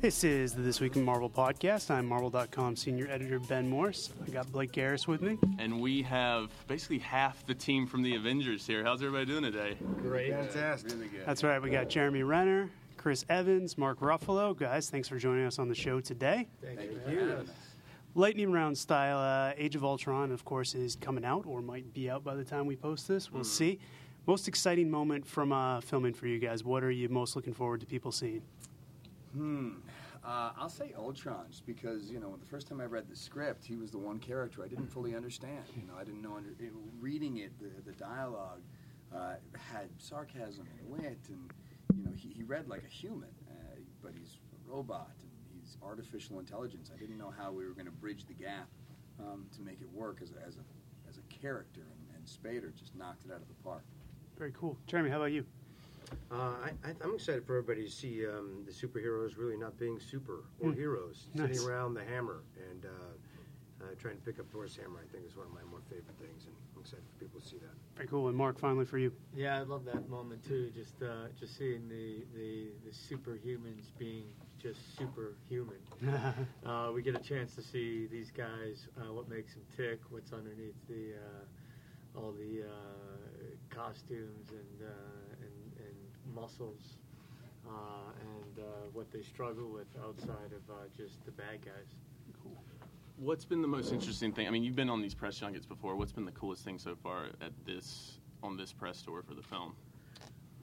This is the This Week in Marvel podcast. I'm Marvel.com senior editor Ben Morse. I got Blake Garris with me. And we have basically half the team from the Avengers here. How's everybody doing today? Great. Fantastic. Really good. That's right. We got Jeremy Renner, Chris Evans, Mark Ruffalo. Guys, thanks for joining us on the show today. Thank you. Lightning round style. Uh, Age of Ultron, of course, is coming out or might be out by the time we post this. We'll see. Most exciting moment from uh, filming for you guys. What are you most looking forward to people seeing? Hmm. Uh, I'll say Ultron, just because you know the first time I read the script, he was the one character I didn't fully understand. You know, I didn't know. Under, it, reading it, the, the dialogue uh, had sarcasm and wit, and you know he, he read like a human, uh, but he's a robot and he's artificial intelligence. I didn't know how we were going to bridge the gap um, to make it work as a, as a as a character, and, and Spader just knocked it out of the park. Very cool. Jeremy, how about you? Uh, I, I, I'm excited for everybody to see um, the superheroes really not being super or Hmm. heroes, Nice. sitting around the hammer and uh, uh, trying to pick up Thor's hammer. I think is one of my more favorite things, and I'm excited for people to see that. Very cool. And Mark, finally for you. Yeah, I love that moment too. Just uh, just seeing the, the, the superhumans being just superhuman. Uh, we get a chance to see these guys, uh, what makes them tick, what's underneath the uh, all the uh, costumes and, uh, and and muscles, uh, and uh, what they struggle with outside of uh, just the bad guys. What's been the most interesting thing? I mean, you've been on these press junkets before. What's been the coolest thing so far at this on this press tour for the film?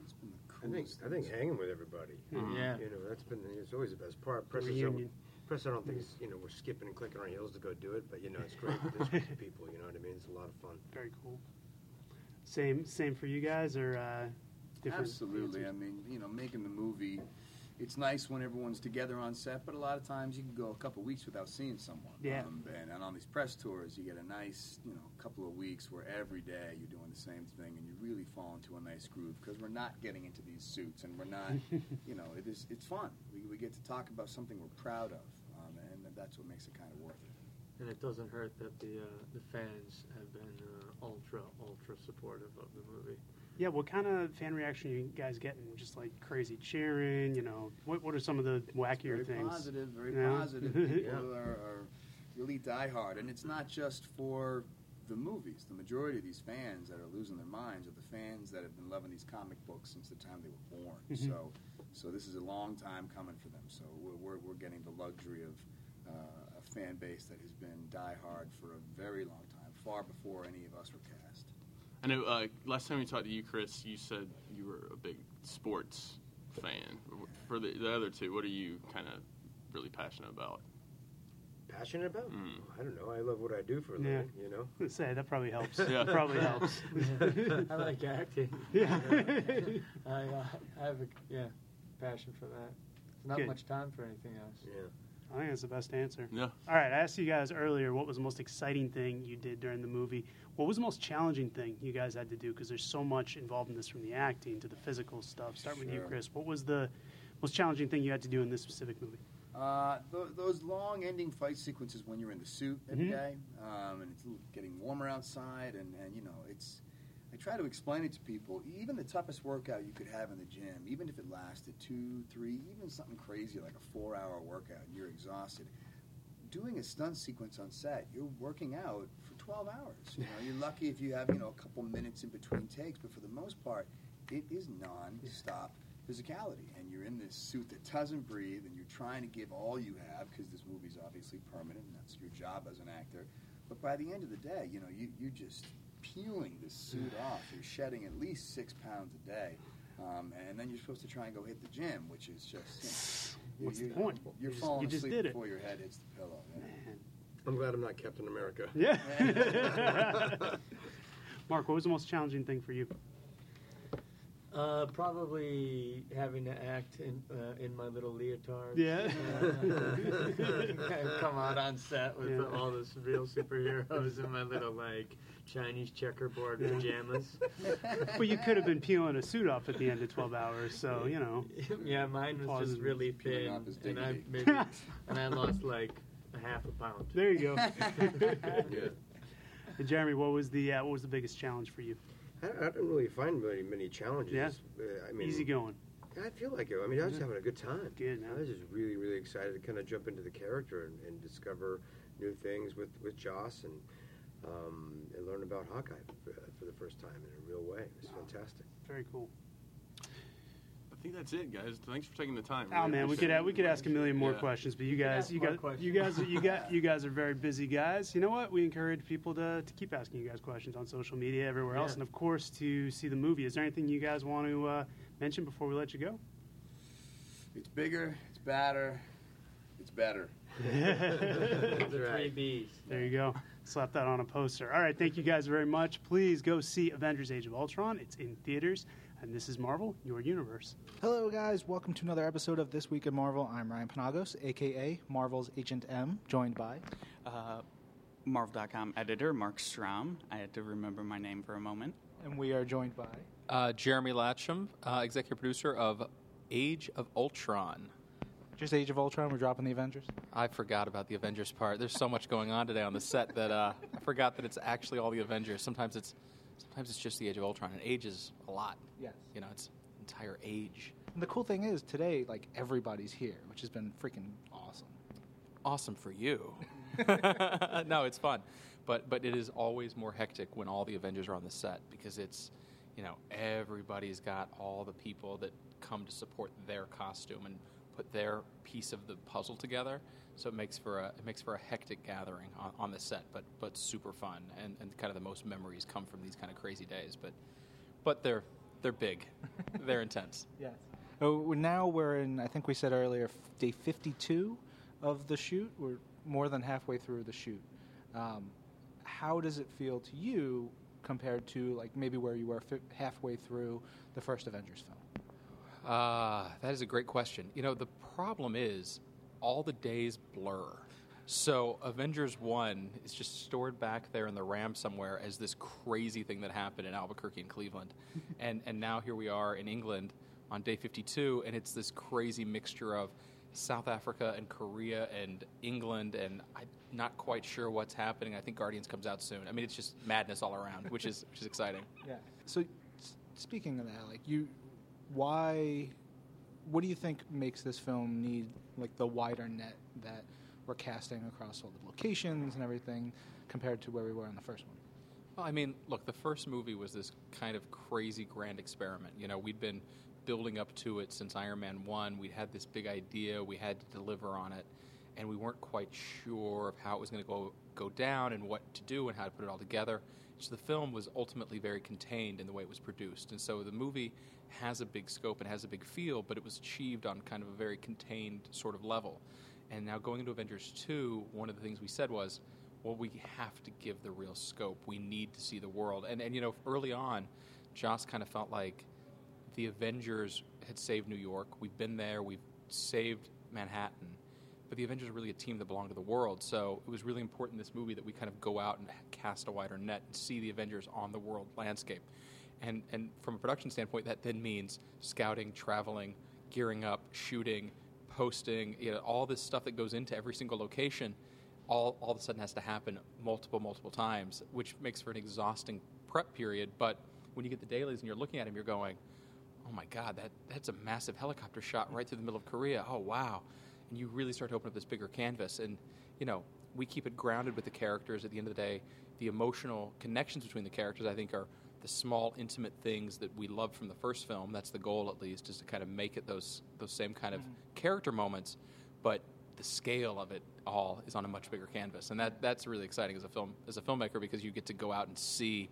It's been the I think I think hanging with everybody. Yeah. You know, that's been it's always the best part. Press is Reunion. Press, I don't think it's, you know we're skipping and clicking our heels to go do it, but you know it's great with this group of people. You know what I mean? It's a lot of fun. Very cool. Same, same for you guys, or uh, different? Absolutely. I mean, you know, making the movie, it's nice when everyone's together on set, but a lot of times you can go a couple weeks without seeing someone. Yeah. Um, and, and on these press tours, you get a nice, you know, couple of weeks where every day you're doing the same thing and you really fall into a nice groove because we're not getting into these suits and we're not, you know, it is, it's fun. We, we get to talk about something we're proud of, um, and that's what makes it kind of worth it. And it doesn't hurt that the uh, the fans have been uh, ultra ultra supportive of the movie. Yeah, what kind of fan reaction you guys getting? Just like crazy cheering, you know? What What are some of the wackier things? very things? positive, very Yeah. positive. People are, are really diehard, and it's not just for the movies. The majority of these fans that are losing their minds are the fans that have been loving these comic books since the time they were born. Mhm. So, so this is a long time coming for them. So we're we're, we're getting the luxury of uh, a fan base that has been diehard for a very long time, far before any of us were cast. I know uh, last time we talked to you, Chris, you said you were a big sports fan. For the, the other two, what are you kind of really passionate about? Passionate about? Mm. I don't know. I love what I do for a Yeah. living. You know. Say that probably helps. Yeah. probably helps. I like acting. Yeah. I, uh, I have a yeah passion for that. There's not Good. much time for anything else. Yeah. I think that's the best answer. Yeah. All right, I asked you guys earlier what was the most exciting thing you did during the movie. What was the most challenging thing you guys had to do? Because there's so much involved in this, from the acting to the physical stuff. Start with you, Chris. What was the most challenging thing you had to do in this specific movie? Uh, th- those long ending fight sequences when you're in the suit every Mhm. day, um, and it's getting warmer outside, and, and you know, it's. I try to explain it to people. Even the toughest workout you could have in the gym, even if it lasted two, three, even something crazy like a four-hour workout, and you're exhausted. Doing a stunt sequence on set, you're working out for 12 hours. You know, you're lucky if you have you know a couple minutes in between takes, but for the most part, it is non-stop physicality and you're in this suit that doesn't breathe and you're trying to give all you have because this movie's obviously permanent and that's your job as an actor but by the end of the day you know you, you're just peeling this suit off you're shedding at least six pounds a day um, and then you're supposed to try and go hit the gym which is just you know, What's you, the point? you're You just- falling you just asleep did it. before your head hits the pillow you? Man. I'm glad I'm not Captain America. Yeah. Mark, what was the most challenging thing for you? Uh, probably having to act in uh, in my little leotard. Yeah. come out on set with Yeah. all the real superheroes in my little like Chinese checkerboard Yeah. pajamas. But you could have been peeling a suit off at the end of 12 hours, so, you know. yeah, mine was Pauses. just really Peeling thin, and I maybe and I lost like a half a pound. There you go. Good. And Jeremy, what was the uh, what was the biggest challenge for you? I, I didn't really find many, many challenges. Yeah. Uh, I mean, Easy going. I feel like it. I mean, I was Yeah. having a good time. Good. I was just really, really excited to kind of jump into the character and, and discover new things with, with Joss and um, and learn about Hawkeye for, for the first time in a real way. It was fantastic. Very cool. I think that's it, guys. Thanks for taking the time. Oh Really man, we could it. we could ask a million more Yeah. questions, but you guys, you more guys, questions. you guys, you got, you guys are very busy guys. You know what? We encourage people to, to keep asking you guys questions on social media, everywhere else, Yeah. and of course to see the movie. Is there anything you guys want to uh, mention before we let you go? It's bigger, it's badder, it's better. the three. B's. There you go. Slap that on a poster. All right, thank you guys very much. Please go see Avengers: Age of Ultron. It's in theaters, and this is Marvel, your universe. Hello, guys. Welcome to another episode of This Week in Marvel. I'm Ryan Penagos, aka Marvel's Agent M, joined by. Uh, Marvel.com editor Marc Strom. I had to remember my name for a moment. And we are joined by. Uh, Jeremy Latcham, uh, executive producer of Age of Ultron. Just Age of Ultron, we're dropping the Avengers. I forgot about the Avengers part. There's so much going on today on the set that uh, I forgot that it's actually all the Avengers. Sometimes it's sometimes it's just the Age of Ultron, and age is a lot. Yes. You know, it's entire age. And the cool thing is, today, like, everybody's here, which has been freaking awesome. Awesome for you. no, it's fun, but but it is always more hectic when all the Avengers are on the set because it's you know everybody's got all the people that come to support their costume and put their piece of the puzzle together. So it makes for a it makes for a hectic gathering on, on the set, but but super fun and, and kind of the most memories come from these kind of crazy days. But but they're they're big, they're intense. Yes. Oh, now we're in, I think we said earlier, day 52 of the shoot. We're more than halfway through the shoot. Um, how does it feel to you compared to, like, maybe where you were fi- halfway through the first Avengers film? Uh, that is a great question. You know, the problem is all the days blur. So Avengers 1 is just stored back there in the RAM somewhere as this crazy thing that happened in Albuquerque and Cleveland. and, and now here we are in England on day 52, and it's this crazy mixture of South Africa and Korea and England, and I'm not quite sure what's happening. I think Guardians comes out soon. I mean, it's just madness all around, which is, which is exciting. Yeah. So, speaking of that, like you, why, what do you think makes this film need like the wider net that we're casting across all the locations and everything compared to where we were in the first one? Well, I mean, look, the first movie was this kind of crazy grand experiment. You know, we'd been building up to it since Iron Man 1. We'd had this big idea, we had to deliver on it, and we weren't quite sure of how it was going to go go down and what to do and how to put it all together. So the film was ultimately very contained in the way it was produced. And so the movie has a big scope and has a big feel, but it was achieved on kind of a very contained sort of level. And now going into Avengers 2, one of the things we said was, well, we have to give the real scope. We need to see the world. And, and you know, early on, Joss kind of felt like the Avengers had saved New York. We've been there, we've saved Manhattan. But the Avengers are really a team that belong to the world. So it was really important in this movie that we kind of go out and cast a wider net and see the Avengers on the world landscape. And, and from a production standpoint, that then means scouting, traveling, gearing up, shooting, posting, you know, all this stuff that goes into every single location all, all of a sudden has to happen multiple, multiple times, which makes for an exhausting prep period. But when you get the dailies and you're looking at them, you're going, oh my God, that, that's a massive helicopter shot right through the middle of Korea. Oh, wow. And you really start to open up this bigger canvas. And, you know, we keep it grounded with the characters. At the end of the day, the emotional connections between the characters, I think, are the small, intimate things that we love from the first film. That's the goal, at least, is to kind of make it those, those same kind of mm-hmm. character moments. But the scale of it all is on a much bigger canvas, and that that's really exciting as a film as a filmmaker because you get to go out and see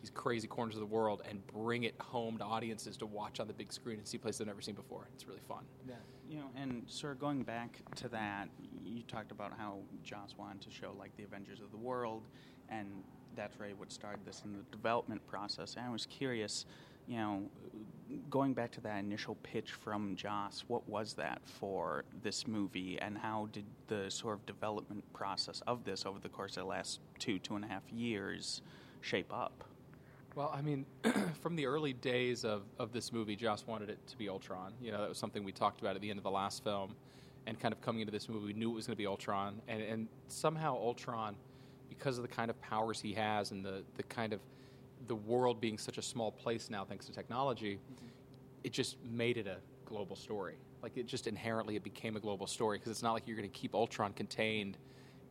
these crazy corners of the world and bring it home to audiences to watch on the big screen and see places they've never seen before. It's really fun. Yeah. You know, and sort of going back to that, you talked about how Joss wanted to show like the Avengers of the world, and that's really what started this in the development process. And I was curious, you know, going back to that initial pitch from Joss, what was that for this movie, and how did the sort of development process of this over the course of the last two, two and a half years shape up? Well, I mean, from the early days of, of this movie, Joss wanted it to be Ultron. You know, that was something we talked about at the end of the last film. And kind of coming into this movie, we knew it was going to be Ultron. And, and somehow Ultron, because of the kind of powers he has and the, the kind of the world being such a small place now thanks to technology, it just made it a global story. Like it just inherently it became a global story because it's not like you're going to keep Ultron contained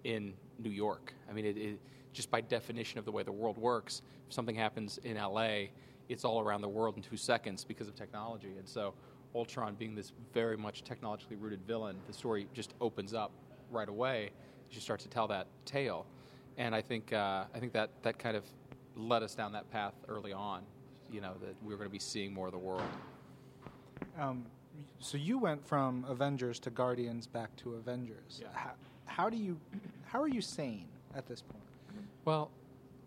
in New York. I mean, it, it, just by definition of the way the world works, if something happens in LA, it's all around the world in two seconds because of technology. And so, Ultron being this very much technologically rooted villain, the story just opens up right away as you start to tell that tale. And I think uh, I think that that kind of led us down that path early on. You know that we were going to be seeing more of the world. Um, so you went from Avengers to Guardians back to Avengers. Yeah. How, how do you, how are you sane at this point? Well,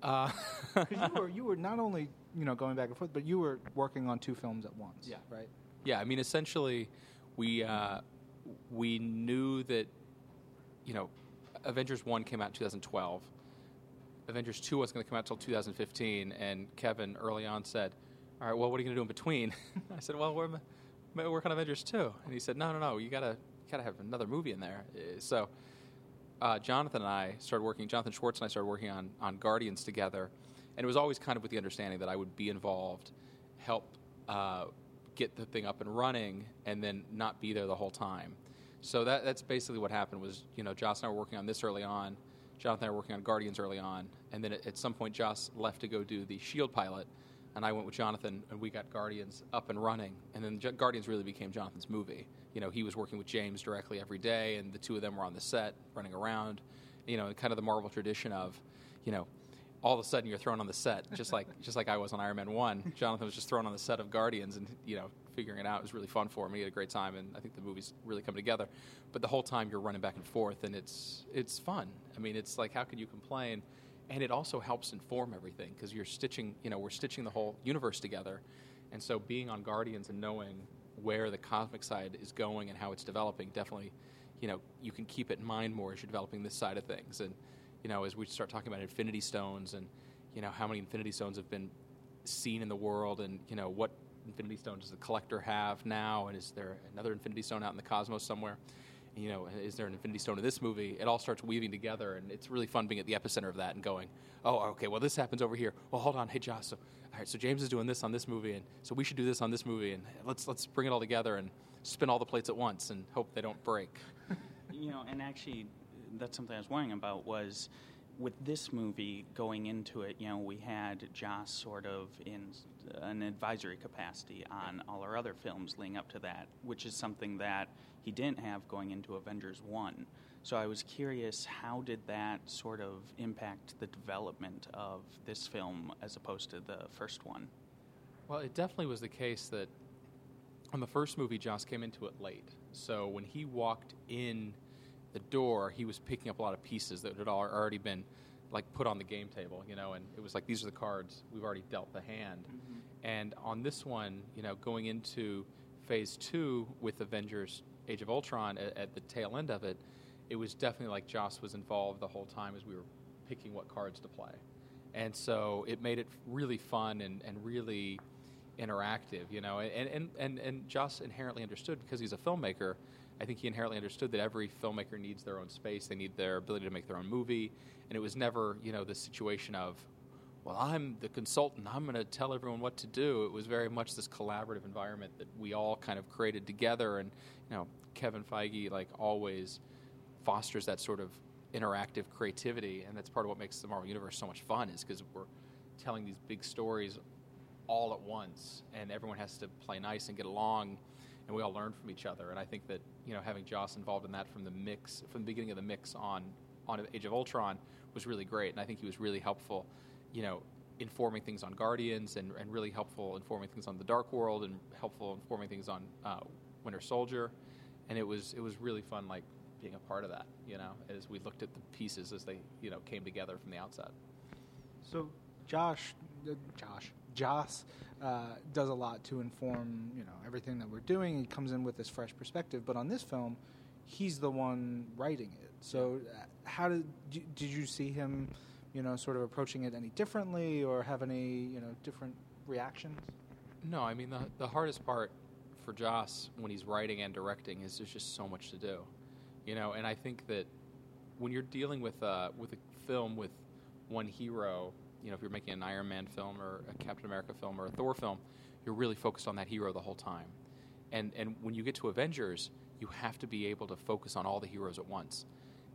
uh, you were you were not only you know going back and forth, but you were working on two films at once. Yeah. Right. Yeah, I mean, essentially, we uh, we knew that you know, Avengers one came out in 2012. Avengers two wasn't going to come out until 2015, and Kevin early on said, "All right, well, what are you going to do in between?" I said, "Well, we're we're working on Avengers two," and he said, "No, no, no, you gotta gotta have another movie in there." Uh, So. Uh, Jonathan and I started working. Jonathan Schwartz and I started working on on Guardians together, and it was always kind of with the understanding that I would be involved, help uh, get the thing up and running, and then not be there the whole time. So that that's basically what happened. Was you know Joss and I were working on this early on, Jonathan and I were working on Guardians early on, and then at, at some point Joss left to go do the Shield pilot, and I went with Jonathan, and we got Guardians up and running, and then J- Guardians really became Jonathan's movie. You know, he was working with James directly every day, and the two of them were on the set, running around. You know, kind of the Marvel tradition of, you know, all of a sudden you're thrown on the set, just like just like I was on Iron Man One. Jonathan was just thrown on the set of Guardians, and you know, figuring it out it was really fun for him. He had a great time, and I think the movie's really come together. But the whole time you're running back and forth, and it's it's fun. I mean, it's like how could you complain? And it also helps inform everything because you're stitching. You know, we're stitching the whole universe together, and so being on Guardians and knowing where the cosmic side is going and how it's developing definitely you know you can keep it in mind more as you're developing this side of things and you know as we start talking about infinity stones and you know how many infinity stones have been seen in the world and you know what infinity stone does the collector have now and is there another infinity stone out in the cosmos somewhere you know is there an infinity stone in this movie? It all starts weaving together and it's really fun being at the epicenter of that and going oh okay well this happens over here. Well hold on. Hey Joss so all right so james is doing this on this movie and so we should do this on this movie and let's let's bring it all together and spin all the plates at once and hope they don't break. You know, and actually, that's something I was wondering about was with this movie going into it. You know, we had Joss sort of in an advisory capacity on all our other films leading up to that, which is something that he didn't have going into Avengers One. So I was curious, how did that sort of impact the development of this film as opposed to the first one? Well, it definitely was the case that on the first movie, Joss came into it late. So when he walked in the door, he was picking up a lot of pieces that had al- already been like put on the game table, you know, and it was like these are the cards we've already dealt the hand. Mm-hmm. And on this one, you know, going into phase two with Avengers: Age of Ultron at, at the tail end of it, it was definitely like Joss was involved the whole time as we were picking what cards to play, and so it made it really fun and, and really interactive, you know. And, and, and, and Joss inherently understood because he's a filmmaker. I think he inherently understood that every filmmaker needs their own space. They need their ability to make their own movie. And it was never, you know, the situation of, well, I'm the consultant. I'm going to tell everyone what to do. It was very much this collaborative environment that we all kind of created together. And, you know, Kevin Feige, like always, fosters that sort of interactive creativity. And that's part of what makes the Marvel Universe so much fun is because we're telling these big stories all at once, and everyone has to play nice and get along, and we all learn from each other. And I think that you know having Joss involved in that from the mix, from the beginning of the mix on on Age of Ultron was really great, and I think he was really helpful, you know, informing things on Guardians and, and really helpful informing things on the Dark World and helpful informing things on uh, Winter Soldier, and it was it was really fun like being a part of that, you know, as we looked at the pieces as they you know came together from the outset. So Josh, uh, Josh, Joss uh, does a lot to inform you know everything that we're doing. He comes in with this fresh perspective, but on this film, he's the one writing it. So uh, how did did you see him, you know, sort of approaching it any differently, or have any you know different reactions? No, I mean the the hardest part for Joss when he's writing and directing is there's just so much to do, you know. And I think that when you're dealing with uh, with a film with one hero, you know, if you're making an Iron Man film or a Captain America film or a Thor film, you're really focused on that hero the whole time. And and when you get to Avengers, you have to be able to focus on all the heroes at once.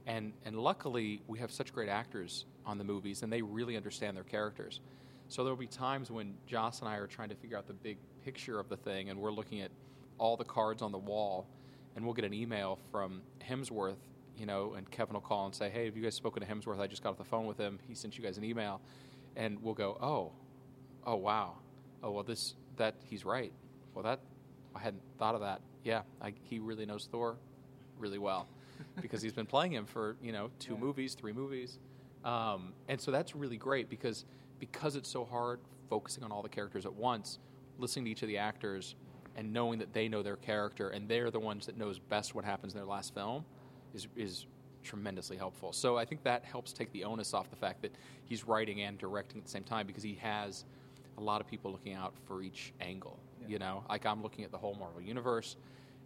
And and luckily we have such great actors on the movies and they really understand their characters. So there'll be times when Joss and I are trying to figure out the big picture of the thing and we're looking at all the cards on the wall and we'll get an email from Hemsworth, you know, and Kevin will call and say, "Hey, have you guys spoken to Hemsworth? I just got off the phone with him. He sent you guys an email." And we'll go, "Oh. Oh, wow. Oh, well this that he's right. Well, that I hadn't thought of that. Yeah, I, he really knows Thor really well because he's been playing him for you know two Yeah. movies, three movies, um, and so that's really great because because it's so hard focusing on all the characters at once, listening to each of the actors and knowing that they know their character and they're the ones that knows best what happens in their last film is is tremendously helpful. So I think that helps take the onus off the fact that he's writing and directing at the same time because he has a lot of people looking out for each angle. You know, like I'm looking at the whole Marvel universe.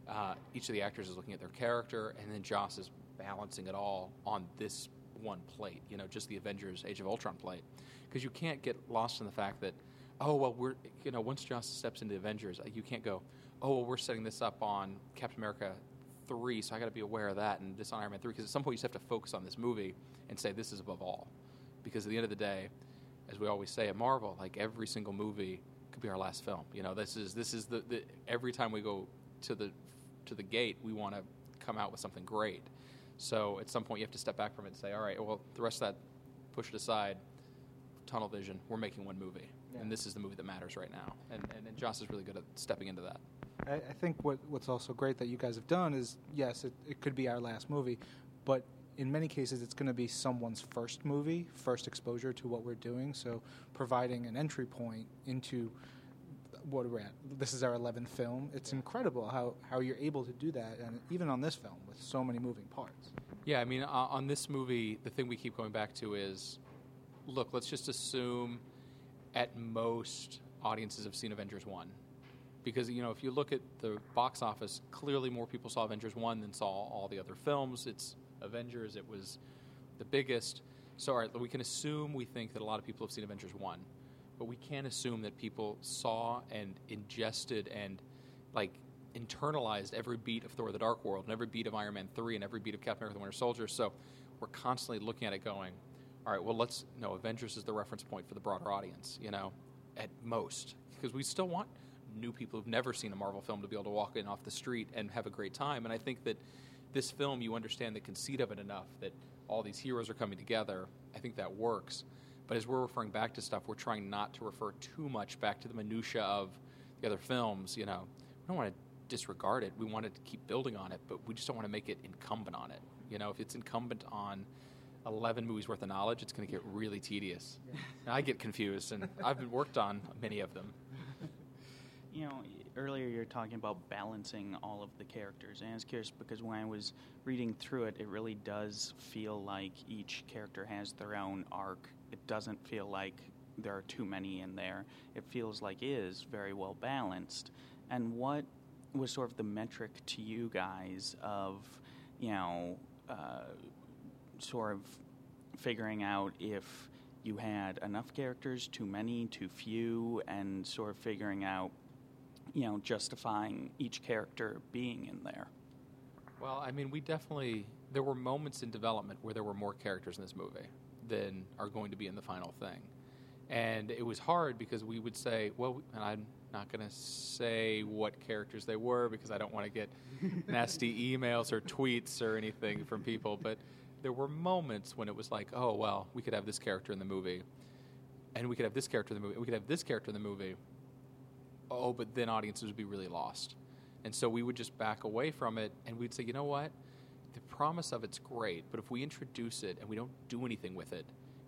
Uh, each of the actors is looking at their character, and then Joss is balancing it all on this one plate. You know, just the Avengers: Age of Ultron plate, because you can't get lost in the fact that, oh well, we're you know once Joss steps into Avengers, you can't go, oh well, we're setting this up on Captain America three, so I got to be aware of that, and this on Iron Man three, because at some point you just have to focus on this movie and say this is above all, because at the end of the day, as we always say at Marvel, like every single movie could be our last film. You know, this is this is the, the every time we go to the to the gate, we want to come out with something great. So at some point, you have to step back from it and say, all right, well, the rest of that, push it aside. Tunnel vision. We're making one movie, Yeah. and this is the movie that matters right now. And, and and Joss is really good at stepping into that. I, I think what what's also great that you guys have done is yes, it, it could be our last movie, but in many cases it's going to be someone's first movie, first exposure to what we're doing. So providing an entry point into what we're at. This is our 11th film. It's incredible how, how you're able to do that, and even on this film with so many moving parts. Yeah, I mean, uh, on this movie, the thing we keep going back to is look, let's just assume at most audiences have seen Avengers 1. Because, you know, if you look at the box office, clearly more people saw Avengers 1 than saw all the other films. It's Avengers, it was the biggest. So, all right, we can assume we think that a lot of people have seen Avengers 1, but we can't assume that people saw and ingested and, like, internalized every beat of Thor the Dark World and every beat of Iron Man 3 and every beat of Captain America the Winter Soldier. So we're constantly looking at it going, all right, well, let's, no, Avengers is the reference point for the broader audience, you know, at most. Because we still want new people who've never seen a Marvel film to be able to walk in off the street and have a great time. And I think that this film, you understand the conceit of it enough that all these heroes are coming together. I think that works. But as we're referring back to stuff, we're trying not to refer too much back to the minutia of the other films. You know, we don't want to disregard it. We want to keep building on it, but we just don't want to make it incumbent on it. You know, if it's incumbent on 11 movies worth of knowledge, it's going to get really tedious. And I get confused, and I've been worked on many of them. You know, earlier you're talking about balancing all of the characters, and I was curious because when I was reading through it, it really does feel like each character has their own arc. It doesn't feel like there are too many in there. It feels like it is very well balanced. And what was sort of the metric to you guys of, you know, uh, sort of figuring out if you had enough characters, too many, too few, and sort of figuring out, you know, justifying each character being in there. Well, I mean, we definitely there were moments in development where there were more characters in this movie than are going to be in the final thing, and it was hard because we would say, well, and I'm not going to say what characters they were because I don't want to get nasty emails or tweets or anything from people, but there were moments when it was like, oh well, we could have this character in the movie, and we could have this character in the movie, and we could have this character in the movie. Oh, but then audiences would be really lost. And so we would just back away from it and we'd say, you know what? The promise of it's great, but if we introduce it and we don't do anything with it,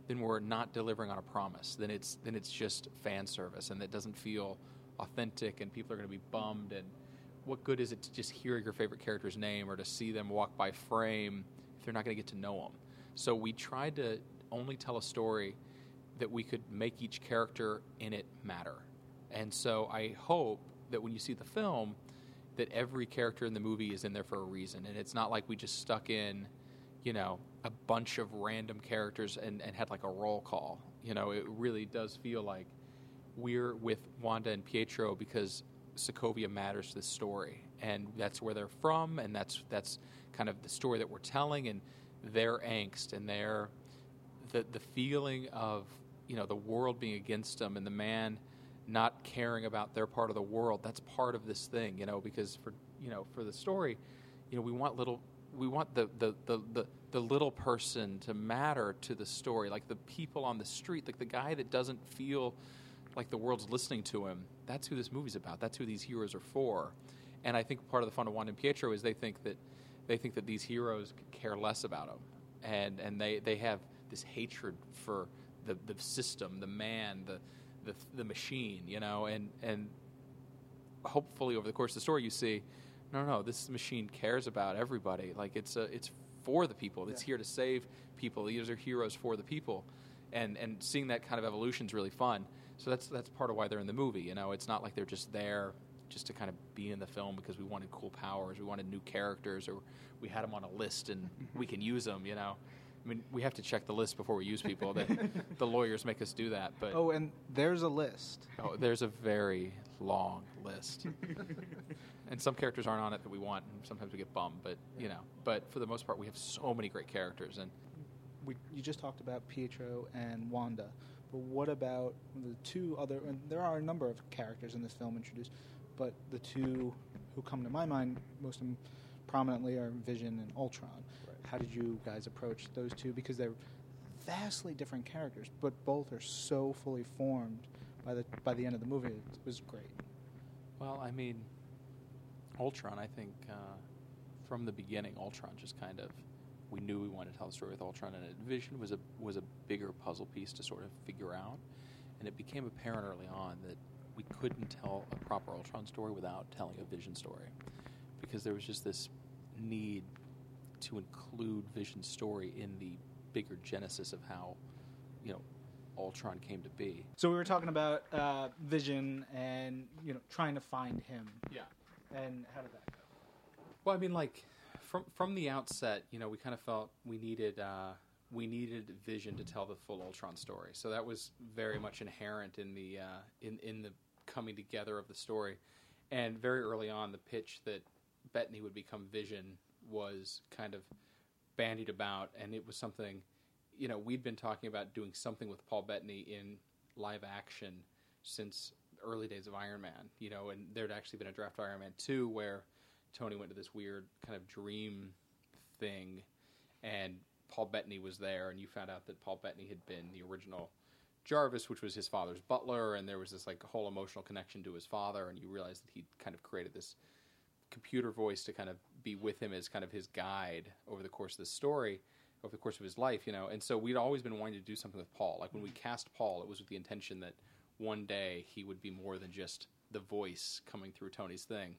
then we're not delivering on a promise. Then it's then it's just fan service and it doesn't feel authentic and people are going to be bummed and what good is it to just hear your favorite character's name or to see them walk by frame if they're not going to get to know them? So we tried to only tell a story that we could make each character in it matter. And so I hope that when you see the film, that every character in the movie is in there for a reason. And it's not like we just stuck in, you know, a bunch of random characters and, and had like a roll call. You know, it really does feel like we're with Wanda and Pietro because Sokovia matters to the story, and that's where they're from, and that's that's kind of the story that we're telling, and their angst and their the the feeling of you know the world being against them, and the man not caring about their part of the world. That's part of this thing, you know, because for you know for the story, you know, we want little we want the the, the, the the little person to matter to the story, like the people on the street, like the guy that doesn't feel like the world's listening to him. That's who this movie's about. That's who these heroes are for. And I think part of the fun of Wanda and Pietro is they think that they think that these heroes care less about them, and and they they have this hatred for the the system, the man, the the, the machine, you know, and and hopefully over the course of the story you see, no, no, this machine cares about everybody. Like it's a, it's for the people. It's here to save people. These are heroes for the people, and and seeing that kind of evolution is really fun. So that's that's part of why they're in the movie. You know, it's not like they're just there just to kind of be in the film because we wanted cool powers, we wanted new characters, or we had them on a list and mm-hmm. we can use them. You know. I mean, we have to check the list before we use people. That the lawyers make us do that. But Oh, and there's a list. Oh, there's a very long list, and some characters aren't on it that we want, and sometimes we get bummed. But you know, but for the most part, we have so many great characters, and We, you just talked about Pietro and Wanda, but what about the two other? And there are a number of characters in this film introduced, but the two who come to my mind most prominently are Vision and Ultron. How did you guys approach those two? Because they're vastly different characters, but both are so fully formed by the by the end of the movie. It was great. well, I mean, Ultron. I think uh, from the beginning, Ultron just kind of we knew we wanted to tell the story with Ultron, and Vision was a was a bigger puzzle piece to sort of figure out, and it became apparent early on that we couldn't tell a proper Ultron story without telling a Vision story, because there was just this need to include Vision's story in the bigger genesis of how, you know, Ultron came to be. So we were talking about uh, Vision and you know trying to find him. Yeah. And how did that go? Well, I mean, like from from the outset, you know, we kind of felt we needed uh, we needed Vision to tell the full Ultron story. So that was very much inherent in the uh, in in the coming together of the story. And very early on, the pitch that Bettany would become Vision was kind of bandied about, and it was something, you know, we'd been talking about doing something with Paul Bettany in live action since early days of Iron Man, you know, and there'd actually been a draft of Iron Man 2 where Tony went to this weird kind of dream thing, and Paul Bettany was there, and you found out that Paul Bettany had been the original Jarvis, which was his father's butler, and there was this like whole emotional connection to his father, and you realized that he'd kind of created this computer voice to kind of be with him as kind of his guide over the course of the story, over the course of his life, you know. And so we'd always been wanting to do something with Paul. Like when we cast Paul, it was with the intention that one day he would be more than just the voice coming through Tony's thing.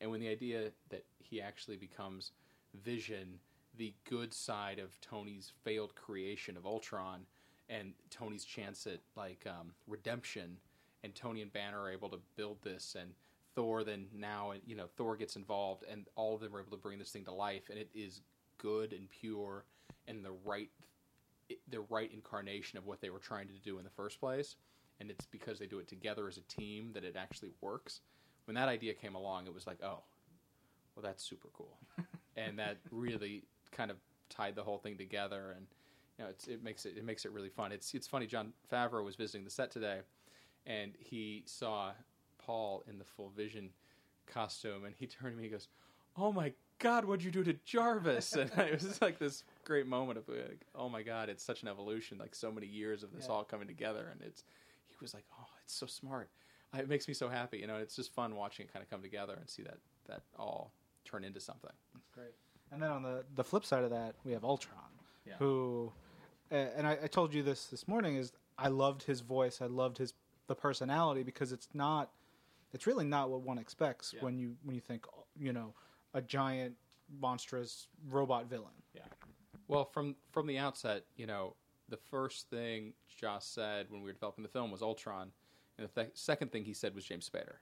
And when the idea that he actually becomes Vision, the good side of Tony's failed creation of Ultron, and Tony's chance at like um, redemption, and Tony and Banner are able to build this, and Thor then now, you know, Thor gets involved, and all of them are able to bring this thing to life, and it is good and pure, and the right, the right incarnation of what they were trying to do in the first place, and it's because they do it together as a team that it actually works. When that idea came along, it was like, oh, well, that's super cool, and that really kind of tied the whole thing together, and you know, it's, it makes it it makes it really fun. It's it's funny. Jon Favreau was visiting the set today, and he saw Paul in the full Vision costume, and he turned to me and goes, "Oh my God, what'd you do to Jarvis?" And it was just like this great moment of like, "Oh my God, it's such an evolution! Like so many years of this Yeah. all coming together." And it's he was like, "Oh, it's so smart. It makes me so happy." You know, it's just fun watching it kind of come together and see that that all turn into something. That's great. And then on the the flip side of that, we have Ultron, Yeah. who, and I, I told you this this morning is I loved his voice. I loved his the personality because it's not, it's really not what one expects Yeah. when you when you think you know a giant monstrous robot villain. Yeah. Well, from from the outset, you know, the first thing Joss said when we were developing the film was Ultron, and the th- second thing he said was James Spader.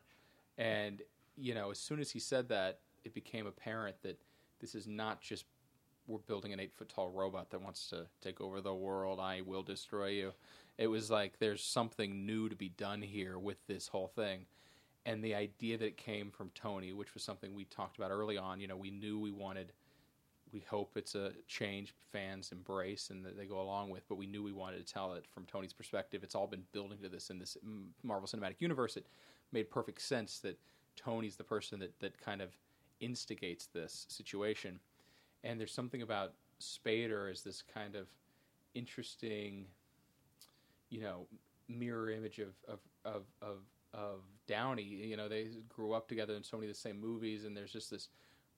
And you know, as soon as he said that, it became apparent that this is not just we're building an eight foot tall robot that wants to take over the world. I will destroy you. It was like there's something new to be done here with this whole thing. And the idea that it came from Tony, which was something we talked about early on. You know, we knew we wanted. We hope it's a change fans embrace and that they go along with, but we knew we wanted to tell it from Tony's perspective. It's all been building to this in this Marvel Cinematic Universe. It made perfect sense that Tony's the person that, that kind of instigates this situation. And there's something about Spader as this kind of interesting, you know, mirror image of of of of, of Downey. You know, they grew up together in so many of the same movies, and there's just this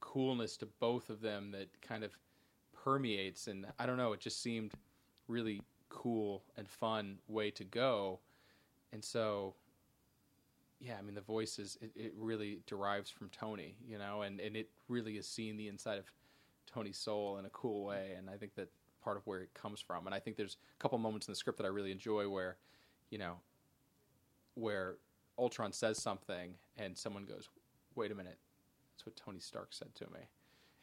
coolness to both of them that kind of permeates. And I don't know, it just seemed really cool and fun way to go. And so, yeah, I mean, the voices, it, it really derives from Tony, you know, and and it really is seeing the inside of Tony's soul in a cool way. And I think that part of where it comes from. And I think there's a couple moments in the script that I really enjoy where, you know, where Ultron says something and someone goes, "Wait a minute, that's what Tony Stark said to me,"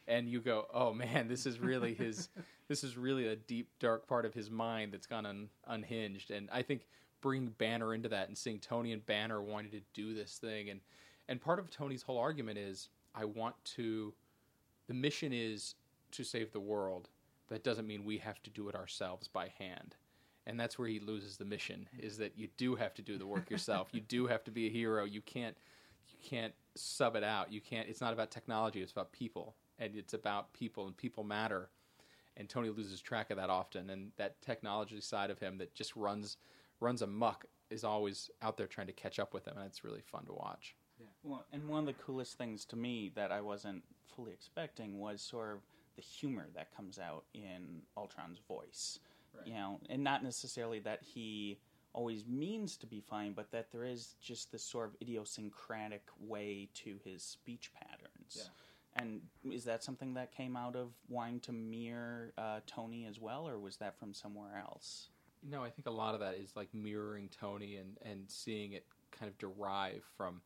and you go, "Oh man, this is really his. this is really a deep, dark part of his mind that's gone un, unhinged." And I think bringing Banner into that and seeing Tony and Banner wanting to do this thing, and and part of Tony's whole argument is, I want to. The mission is to save the world, That doesn't mean we have to do it ourselves by hand and that's where he loses the mission is that you do have to do the work yourself. You do have to be a hero. You can't you can't sub it out. You can't it's not about technology it's about people. And it's about people and people matter. And tony loses track of that often. And that technology side of him that just runs runs amuck is always out there trying to catch up with him. And it's really fun to watch. Well, and one of the coolest things to me that I wasn't fully expecting was sort of the humor that comes out in Ultron's voice. You know, and not necessarily that he always means to be fine, but that there is just this sort of idiosyncratic way to his speech patterns. And is that something that came out of wanting to mirror uh, Tony as well, or was that from somewhere else? No, I think a lot of that is like mirroring Tony and, and seeing it kind of derive from,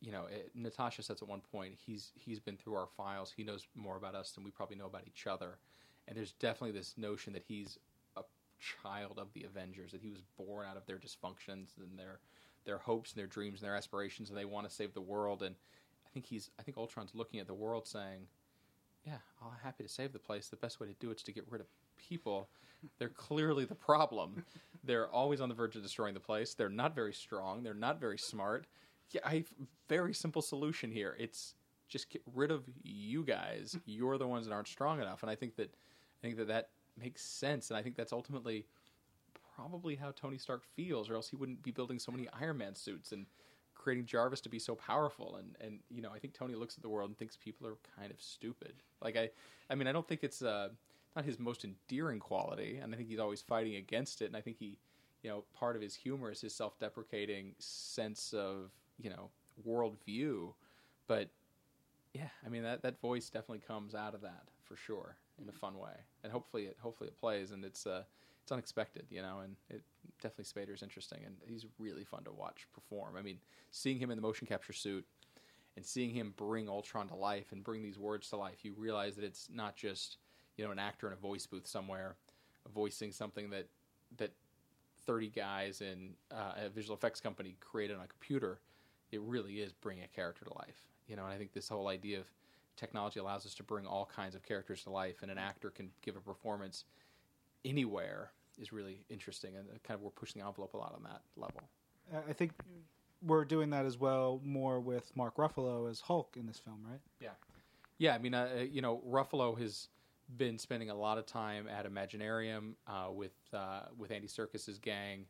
you know, it, Natasha says at one point he's he's been through our files. He knows more about us than we probably know about each other, and there's definitely this notion that he's child of the Avengers, that he was born out of their dysfunctions and their their hopes and their dreams and their aspirations, and they want to save the world. And I think he's I think Ultron's looking at the world saying, yeah, I'm happy to save the place. The best way to do it is to get rid of people. They're clearly the problem. They're always on the verge of destroying the place. They're not very strong. They're not very smart. Yeah, I very simple solution here. It's just get rid of you guys. You're the ones that aren't strong enough. And I think that I think that that makes sense. And I think that's ultimately probably how Tony Stark feels, or else he wouldn't be building so many Iron Man suits and creating Jarvis to be so powerful. And and you know, I think Tony looks at the world and thinks people are kind of stupid. Like I, I mean, I don't think it's uh, not his most endearing quality, and I think he's always fighting against it. And I think he, you know, part of his humor is his self-deprecating sense of you know worldview. But yeah, I mean that that voice definitely comes out of that for sure in a fun way, and hopefully it hopefully it plays and it's uh it's unexpected, you know, and it definitely Spader's interesting and he's really fun to watch perform. I mean, seeing him in the motion capture suit and seeing him bring Ultron to life and bring these words to life, you realize that it's not just you know an actor in a voice booth somewhere voicing something that that 30 guys in uh, a visual effects company created on a computer. It really is bringing a character to life, you know. And I think this whole idea of technology allows us to bring all kinds of characters to life, and an actor can give a performance anywhere is really interesting, and kind of we're pushing the envelope a lot on that level. I- think we're doing that as well more with Mark Ruffalo as Hulk in this film, right? Yeah, yeah. I mean, uh, you know, Ruffalo has been spending a lot of time at Imaginarium uh, with uh, with Andy Serkis's gang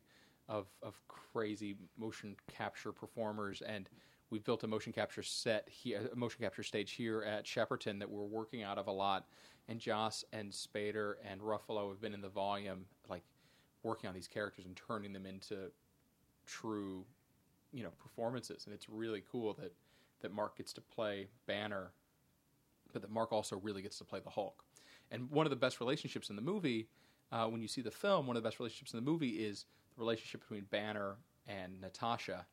of of crazy motion capture performers, and we've built a motion capture set here, a motion capture stage here at Shepperton that we're working out of a lot. And Joss and Spader and Ruffalo have been in the volume, like working on these characters and turning them into true, you know, performances. And it's really cool that that Mark gets to play Banner, but that Mark also really gets to play the Hulk. And one of the best relationships in the movie, uh, when you see the film, one of the best relationships in the movie is the relationship between Banner and Natasha.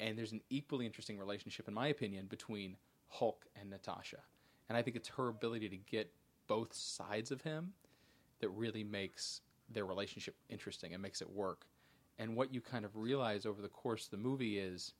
And there's an equally interesting relationship, in my opinion, between Hulk and Natasha. And I think it's her ability to get both sides of him that really makes their relationship interesting and makes it work. And what you kind of realize over the course of the movie is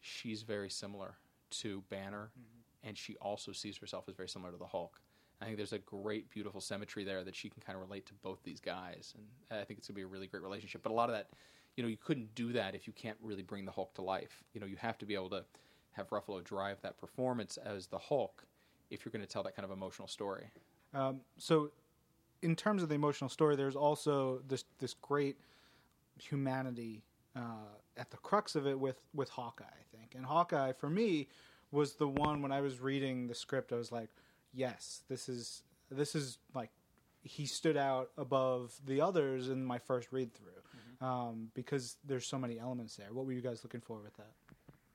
she's very similar to Banner, mm-hmm. and she also sees herself as very similar to the Hulk. I think there's a great, beautiful symmetry there that she can kind of relate to both these guys, and I think it's gonna be a really great relationship. But a lot of that, you know, you couldn't do that if you can't really bring the Hulk to life. You know, you have to be able to have Ruffalo drive that performance as the Hulk if you're going to tell that kind of emotional story. Um, so, in terms of the emotional story, there's also this this great humanity uh, at the crux of it with with Hawkeye, I think. And Hawkeye, for me, was the one when I was reading the script, I was like, yes, this is this is like he stood out above the others in my first read through um, because there's so many elements there. What were you guys looking for with that?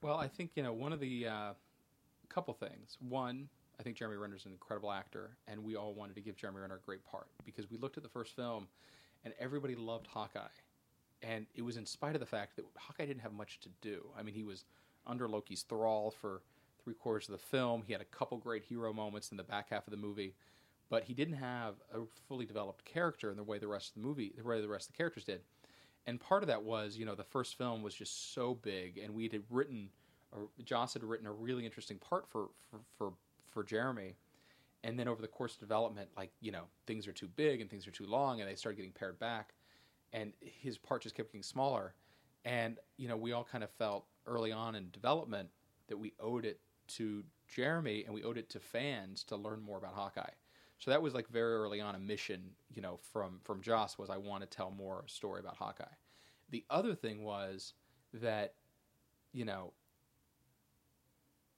Well, I think you know one of the uh, couple things. One, I think Jeremy Renner's an incredible actor, and we all wanted to give Jeremy Renner a great part because we looked at the first film, and everybody loved Hawkeye, and it was in spite of the fact that Hawkeye didn't have much to do. I mean, he was under Loki's thrall for three quarters of the film. He had a couple great hero moments in the back half of the movie, but he didn't have a fully developed character in the way the rest of the movie, the way the rest of the characters did. And part of that was, you know, the first film was just so big, and we had written, or Joss had written a really interesting part for for for, for Jeremy. And then over the course of development, like you know, things are too big and things are too long, and they started getting pared back, and his part just kept getting smaller. And you know, we all kind of felt early on in development that we owed it to Jeremy and we owed it to fans to learn more about Hawkeye. So that was like very early on a mission, you know, from from Joss was I want to tell more story about Hawkeye. The other thing was that, you know,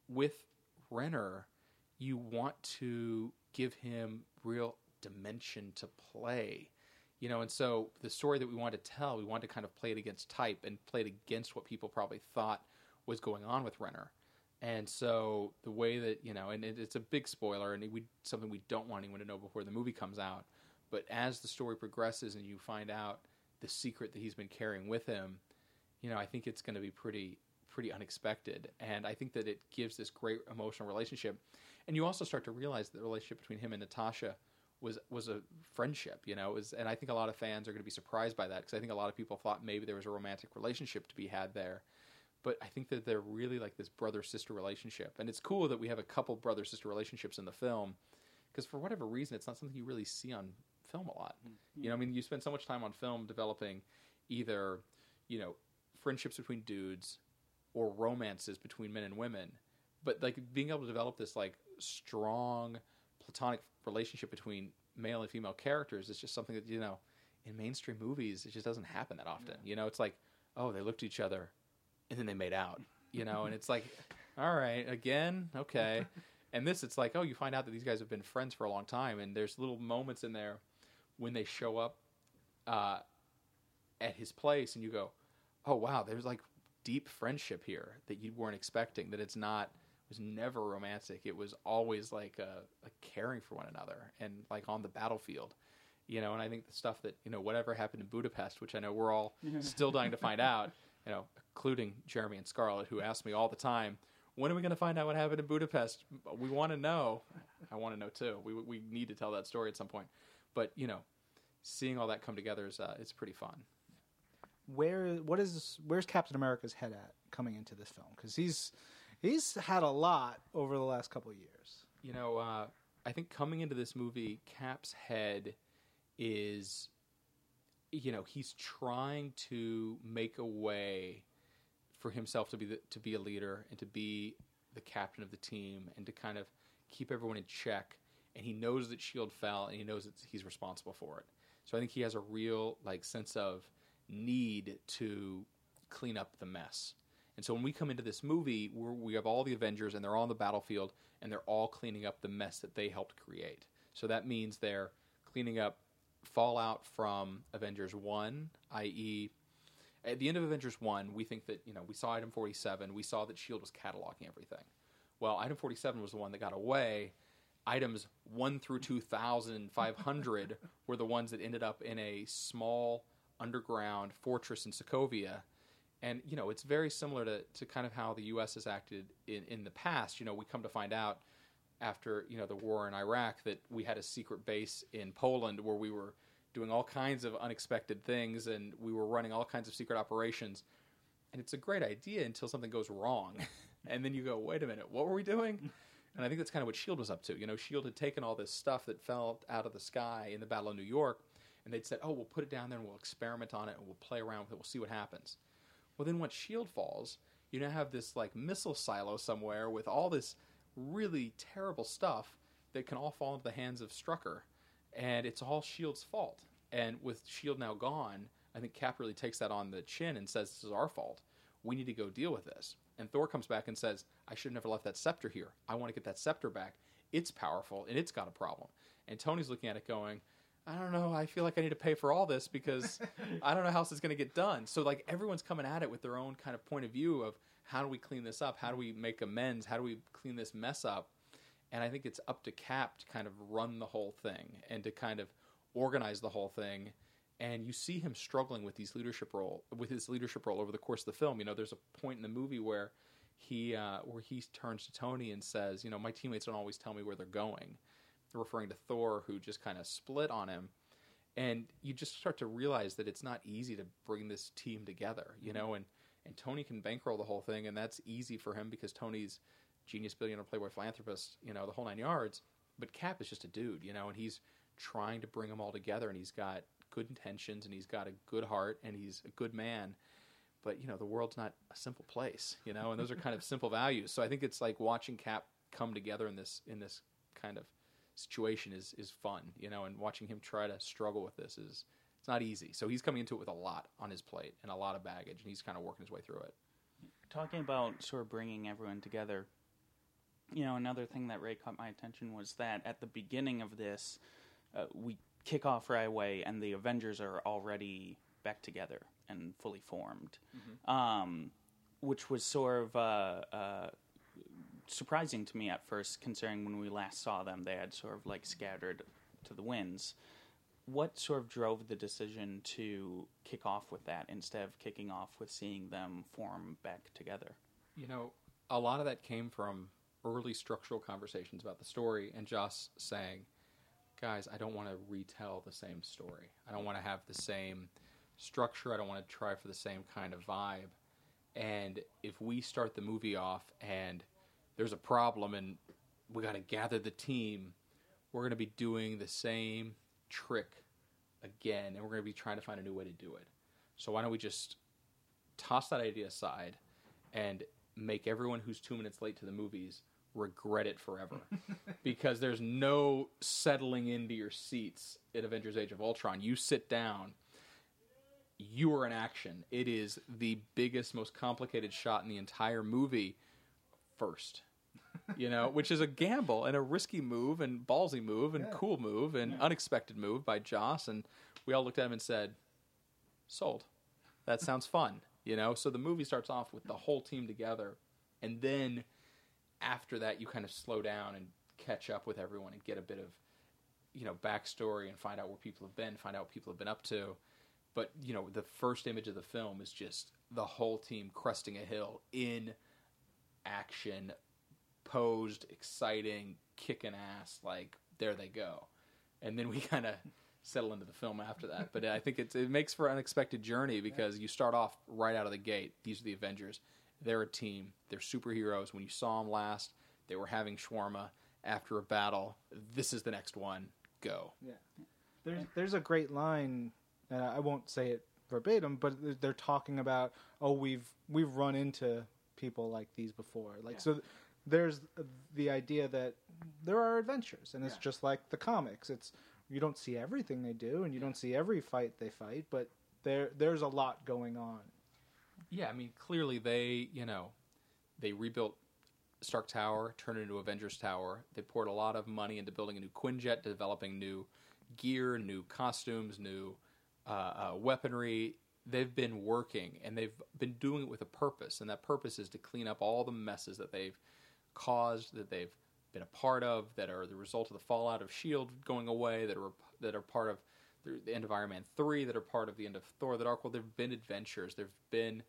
with Renner, you want to give him real dimension to play. You know, and so the story that we wanted to tell, we wanted to kind of play it against type and play it against what people probably thought was going on with Renner. And so the way that you know, and it, it's a big spoiler, and we something we don't want anyone to know before the movie comes out. But as the story progresses and you find out the secret that he's been carrying with him, you know, I think it's going to be pretty pretty unexpected, and I think that it gives this great emotional relationship. And you also start to realize that the relationship between him and Natasha was was a friendship, you know. Was, and I think a lot of fans are going to be surprised by that because I think a lot of people thought maybe there was a romantic relationship to be had there but I think that they're really like this brother sister relationship, and it's cool that we have a couple brother sister relationships in the film, because for whatever reason, it's not something you really see on film a lot. Mm-hmm. You know, I mean, you spend so much time on film developing either, you know, friendships between dudes or romances between men and women, but like being able to develop this like strong platonic relationship between male and female characters is just something that you know in mainstream movies it just doesn't happen that often. Yeah. You know, it's like oh they looked at each other and then they made out, you know, and it's like, all right, again, okay. And this, it's like, oh, you find out that these guys have been friends for a long time, and there's little moments in there when they show up uh, at his place, and you go, oh wow, there's like deep friendship here that you weren't expecting. That it's not it was never romantic. It was always like a, a caring for one another, and like on the battlefield you know, and I think the stuff that you know, whatever happened in Budapest, which I know we're all still dying to find out, you know, including Jeremy and Scarlett, who ask me all the time, when are we going to find out what happened in Budapest? We want to know. I want to know too. We we need to tell that story at some point. But you know, seeing all that come together is uh, it's pretty fun. Where what is where's Captain America's head at coming into this film? Because he's he's had a lot over the last couple of years. You know, uh, I think coming into this movie, Cap's head is you know he's trying to make a way for himself to be the, to be a leader and to be the captain of the team and to kind of keep everyone in check. And he knows that shield fell and he knows that he's responsible for it. So i think he has a real like sense of need to clean up the mess. And so when we come into this movie we have all the avengers and they're all on the battlefield and they're all cleaning up the mess that they helped create. So that means they're cleaning up fallout from Avengers 1, i.e., at the end of Avengers 1, we think that, you know, we saw item 47, we saw that S.H.I.E.L.D. was cataloging everything. Well, item 47 was the one that got away. Items 1 through 2,500 were the ones that ended up in a small underground fortress in Sokovia. And, you know, it's very similar to, to kind of how the U.S. has acted in, in the past. You know, we come to find out after you know the war in Iraq that we had a secret base in Poland where we were doing all kinds of unexpected things and we were running all kinds of secret operations. and it's a great idea until something goes wrong, and then you go, wait a minute, what were we doing? And I think that's kind of what Shield was up to. You know, Shield had taken all this stuff that fell out of the sky in the Battle of New York, and they'd said, "Oh, we'll put it down there and we'll experiment on it and we'll play around with it. We'll see what happens." Well, then once Shield falls, you now have this like missile silo somewhere with all this really terrible stuff that can all fall into the hands of Strucker, and it's all Shield's fault. And with Shield now gone, I think Cap really takes that on the chin and says, "This is our fault. We need to go deal with this." And Thor comes back and says, "I should have never left that scepter here. I want to get that scepter back. It's powerful and it's got a problem." And Tony's looking at it, going, "I don't know. I feel like I need to pay for all this because I don't know how else it's going to get done." So like everyone's coming at it with their own kind of point of view of how do we clean this up? How do we make amends? How do we clean this mess up? And I think it's up to Cap to kind of run the whole thing and to kind of organize the whole thing. And you see him struggling with these leadership role with his leadership role over the course of the film. You know, there's a point in the movie where he uh, where he turns to Tony and says, "You know, my teammates don't always tell me where they're going," referring to Thor, who just kind of split on him. And you just start to realize that it's not easy to bring this team together. You know, and and Tony can bankroll the whole thing, and that's easy for him because Tony's genius billionaire playboy philanthropist, you know, the whole nine yards. But Cap is just a dude, you know, and he's trying to bring them all together, and he's got good intentions, and he's got a good heart, and he's a good man. But you know, the world's not a simple place, you know, and those are kind of simple values. So I think it's like watching Cap come together in this in this kind of situation is is fun, you know, and watching him try to struggle with this is it's not easy. So he's coming into it with a lot on his plate and a lot of baggage, and he's kind of working his way through it. Talking about sort of bringing everyone together, you know, another thing that Ray caught my attention was that at the beginning of this, uh, we kick off right away, and the Avengers are already back together and fully formed, um, which was sort of uh, uh, surprising to me at first, considering when we last saw them, they had sort of like scattered to the winds. What sort of drove the decision to kick off with that instead of kicking off with seeing them form back together? You know, a lot of that came from early structural conversations about the story and Joss saying, guys, I don't want to retell the same story. I don't want to have the same structure. I don't want to try for the same kind of vibe. And if we start the movie off and there's a problem and we got to gather the team, we're going to be doing the same trick again and we're going to be trying to find a new way to do it. So why don't we just toss that idea aside and make everyone who's two minutes late to the movies regret it forever because there's no settling into your seats at Avengers Age of Ultron. You sit down, you are in action. It is the biggest, most complicated shot in the entire movie first. You know, which is a gamble and a risky move and ballsy move and Yeah. cool move and unexpected move by Joss. And we all looked at him and said, sold. That sounds fun, you know. So the movie starts off with the whole team together, and then after that, you kind of slow down and catch up with everyone and get a bit of, you know, backstory and find out where people have been, find out what people have been up to. But you know, the first image of the film is just the whole team cresting a hill in action, posed, exciting, kicking ass. Like there they go, and then we kind of settle into the film after that. But I think it's, it makes for an unexpected journey because you start off right out of the gate. These are the Avengers. They're a team. They're superheroes. When you saw them last, they were having shawarma after a battle. This is the next one. Go. Yeah. There's there's a great line. Uh, I won't say it verbatim, but they're- talking about oh we've we've run into people like these before. Like so, there's the idea that there are adventures, and it's Yeah. just like the comics. It's you don't see everything they do, and you don't see every fight they fight, but there there's a lot going on. Yeah, I mean, clearly they, you know, they rebuilt Stark Tower, turned it into Avengers Tower. They poured a lot of money into building a new Quinjet, developing new gear, new costumes, new uh, uh, weaponry. They've been working, and they've been doing it with a purpose, and that purpose is to clean up all the messes that they've caused, that they've been a part of, that are the result of the fallout of Shield going away, that are that are part of the the end of Iron Man three, that are part of the end of Thor: The Dark World. There've been adventures. There've been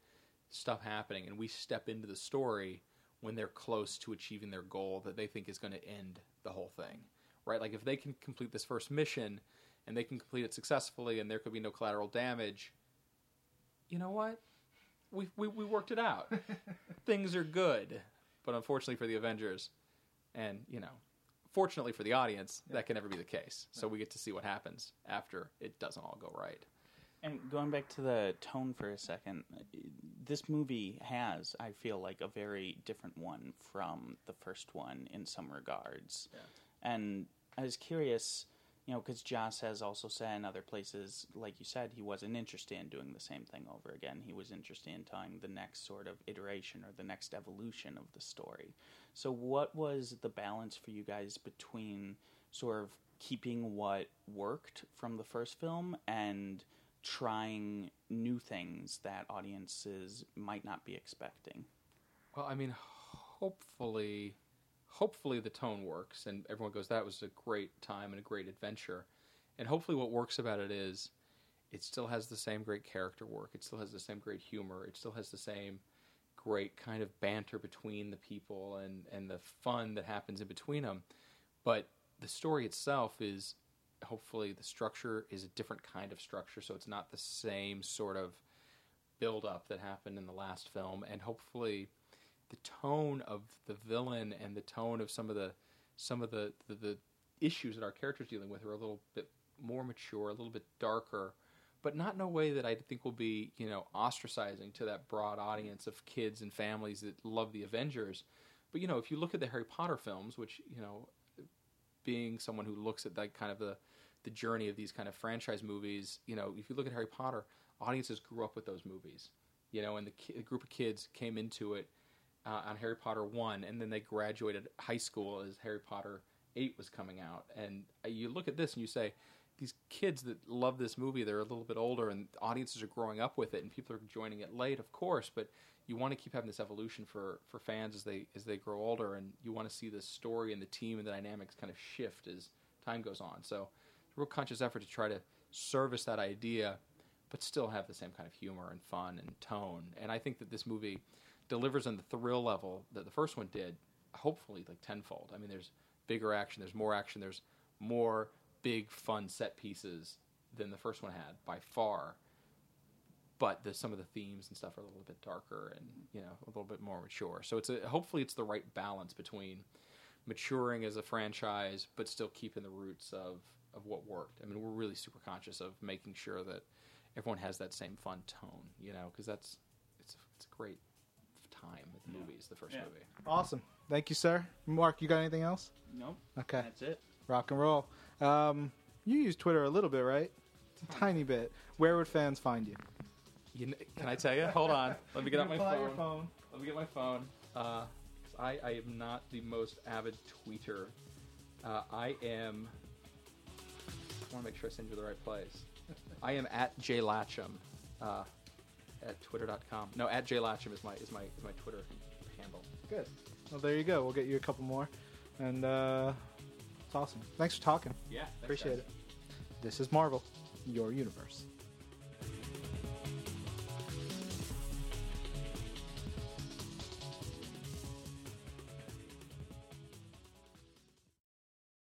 stuff happening, and we step into the story when they're close to achieving their goal that they think is going to end the whole thing, right? Like if they can complete this first mission and they can complete it successfully, and there could be no collateral damage. You know what? we, we, we worked it out. Things are good. But unfortunately for the Avengers, and, you know, fortunately for the audience, that can never be the case. So we get to see what happens after it doesn't all go right. And going back to the tone for a second, this movie has, I feel like, a very different one from the first one in some regards. Yeah. And I was curious, you know, because Joss has also said in other places, like you said, he wasn't interested in doing the same thing over again. He was interested in telling the next sort of iteration or the next evolution of the story. So, what was the balance for you guys between sort of keeping what worked from the first film and trying new things that audiences might not be expecting? Well, I mean, hopefully, hopefully the tone works, and everyone goes, "That was a great time and a great adventure." And hopefully, what works about it is, it still has the same great character work. It still has the same great humor. It still has the same great kind of banter between the people and and the fun that happens in between them. But the story itself is hopefully the structure is a different kind of structure, so it's not the same sort of build up that happened in the last film, and hopefully the tone of the villain and the tone of some of the some of the, the, the issues that our characters dealing with are a little bit more mature, a little bit darker, but not in a way that I think will be you know ostracizing to that broad audience of kids and families that love the Avengers. But you know, if you look at the Harry Potter films, which you know, being someone who looks at that kind of the the journey of these kind of franchise movies, you know, if you look at Harry Potter, audiences grew up with those movies, you know, and the, ki- group of kids came into it uh, on Harry Potter one, and then they graduated high school as Harry Potter eight was coming out, and uh, you look at this and you say, these kids that love this movie, they're a little bit older, and audiences are growing up with it, and people are joining it late, of course, but you want to keep having this evolution for, for fans as they as they grow older, and you want to see the story and the team and the dynamics kind of shift as time goes on. So real conscious effort to try to service that idea, but still have the same kind of humor and fun and tone. And I think that this movie delivers on the thrill level that the first one did, hopefully like tenfold. I mean, there's bigger action, there's more action, there's more big fun set pieces than the first one had by far. But the, some of the themes and stuff are a little bit darker and you know a little bit more mature. So it's a, hopefully it's the right balance between maturing as a franchise, but still keeping the roots of of what worked. I mean, we're really super conscious of making sure that everyone has that same fun tone, you know, because that's it's it's a great time at the movies, the first Yeah. movie. Awesome. Thank you, sir. Mark, you got anything else? Nope. Okay. That's it. Rock and roll. Um, you use Twitter a little bit, right? A tiny bit. Where would fans find you? You kn- can I tell you? Hold on. Let me get out my Pull out phone. your phone. Let me get my phone. Uh, I, I am not the most avid tweeter. Uh, I am. I want to make sure I send you to the right place. I am at J Latcham uh, at twitter.com. No, at J Latcham is my is my is my Twitter handle. Good. Well, there you go. We'll get you a couple more, and uh, it's awesome. Thanks for talking. Yeah, Appreciate it. This is Marvel, your universe.